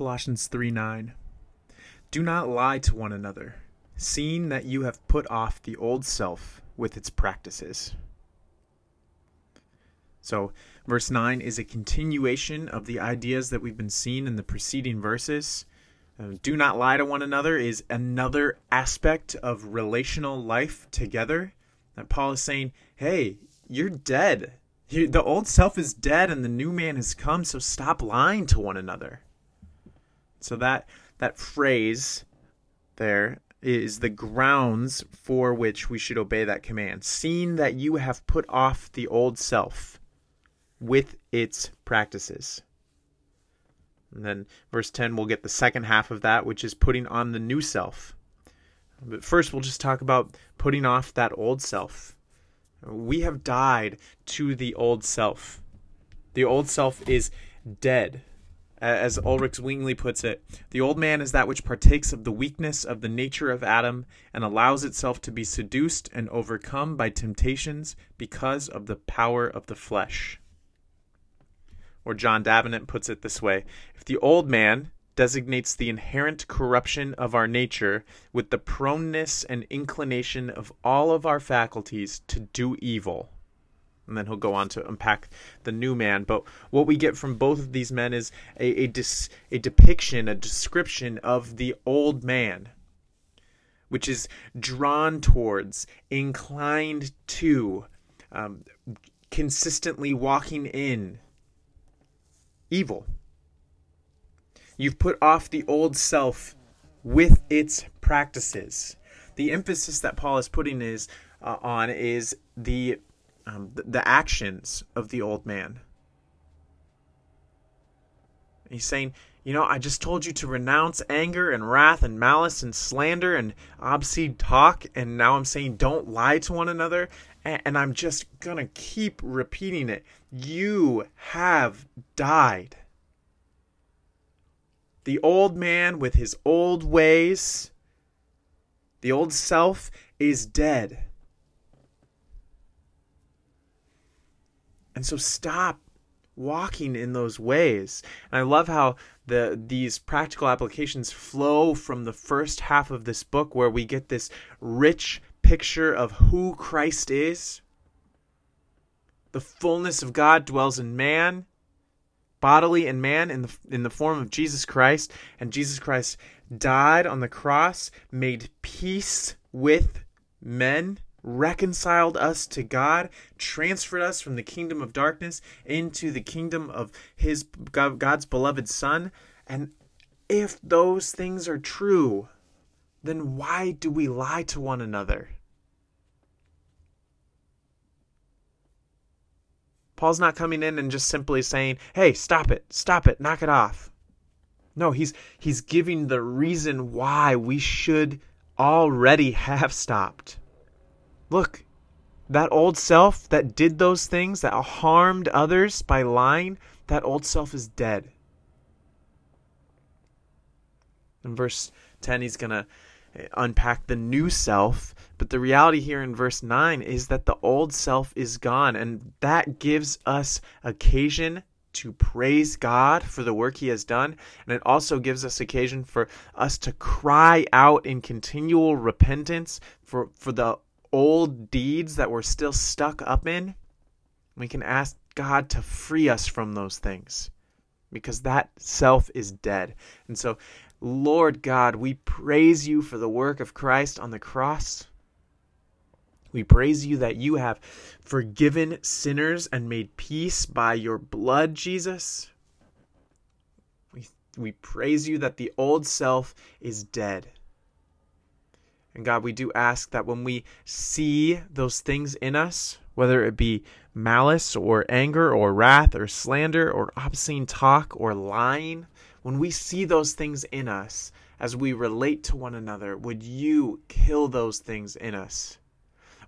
Colossians 3 9. Do not lie to one another, seeing that you have put off the old self with its practices. So, verse 9 is a continuation of the ideas that we've been seeing in the preceding verses. Uh, do not lie to one another is another aspect of relational life together. That Paul is saying, hey, you're dead. You, the old self is dead and the new man has come, so stop lying to one another. So that that phrase there is the grounds for which we should obey that command. Seeing that you have put off the old self with its practices. And then verse 10 we'll get the second half of that which is putting on the new self. But first we'll just talk about putting off that old self. We have died to the old self. The old self is dead. As Ulrich Zwingli puts it, the old man is that which partakes of the weakness of the nature of Adam and allows itself to be seduced and overcome by temptations because of the power of the flesh. Or John Davenant puts it this way If the old man designates the inherent corruption of our nature with the proneness and inclination of all of our faculties to do evil. And then he'll go on to unpack the new man. But what we get from both of these men is a, a, dis, a depiction, a description of the old man, which is drawn towards, inclined to, um, consistently walking in evil. You've put off the old self with its practices. The emphasis that Paul is putting is uh, on is the, um, the the actions of the old man. He's saying, you know, I just told you to renounce anger and wrath and malice and slander and obscene talk, and now I'm saying don't lie to one another, and I'm just gonna keep repeating it. You have died the old man with his old ways, the old self, is dead. And so stop walking in those ways. And I love how the these practical applications flow from the first half of this book where we get this rich picture of who Christ is. The fullness of God dwells in man bodily in man in the in the form of Jesus Christ and Jesus Christ died on the cross made peace with men reconciled us to God transferred us from the kingdom of darkness into the kingdom of his God's beloved son and if those things are true then why do we lie to one another Paul's not coming in and just simply saying, "Hey, stop it. Stop it. Knock it off." No, he's he's giving the reason why we should already have stopped. Look, that old self that did those things that harmed others by lying, that old self is dead. In verse 10 he's going to eh, unpack the new self. But the reality here in verse 9 is that the old self is gone. And that gives us occasion to praise God for the work He has done. And it also gives us occasion for us to cry out in continual repentance for, for the old deeds that we're still stuck up in. We can ask God to free us from those things because that self is dead. And so Lord God, we praise you for the work of Christ on the cross. We praise you that you have forgiven sinners and made peace by your blood, Jesus. We, we praise you that the old self is dead. And God, we do ask that when we see those things in us, whether it be malice or anger or wrath or slander or obscene talk or lying, when we see those things in us as we relate to one another, would you kill those things in us?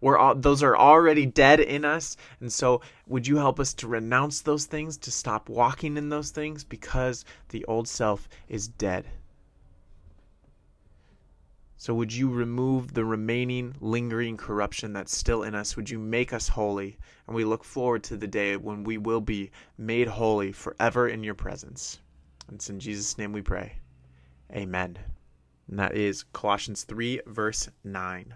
We're all, those are already dead in us, and so would you help us to renounce those things, to stop walking in those things because the old self is dead? So would you remove the remaining lingering corruption that's still in us? Would you make us holy? And we look forward to the day when we will be made holy forever in your presence. And it's in Jesus' name we pray. Amen. And that is Colossians 3, verse 9.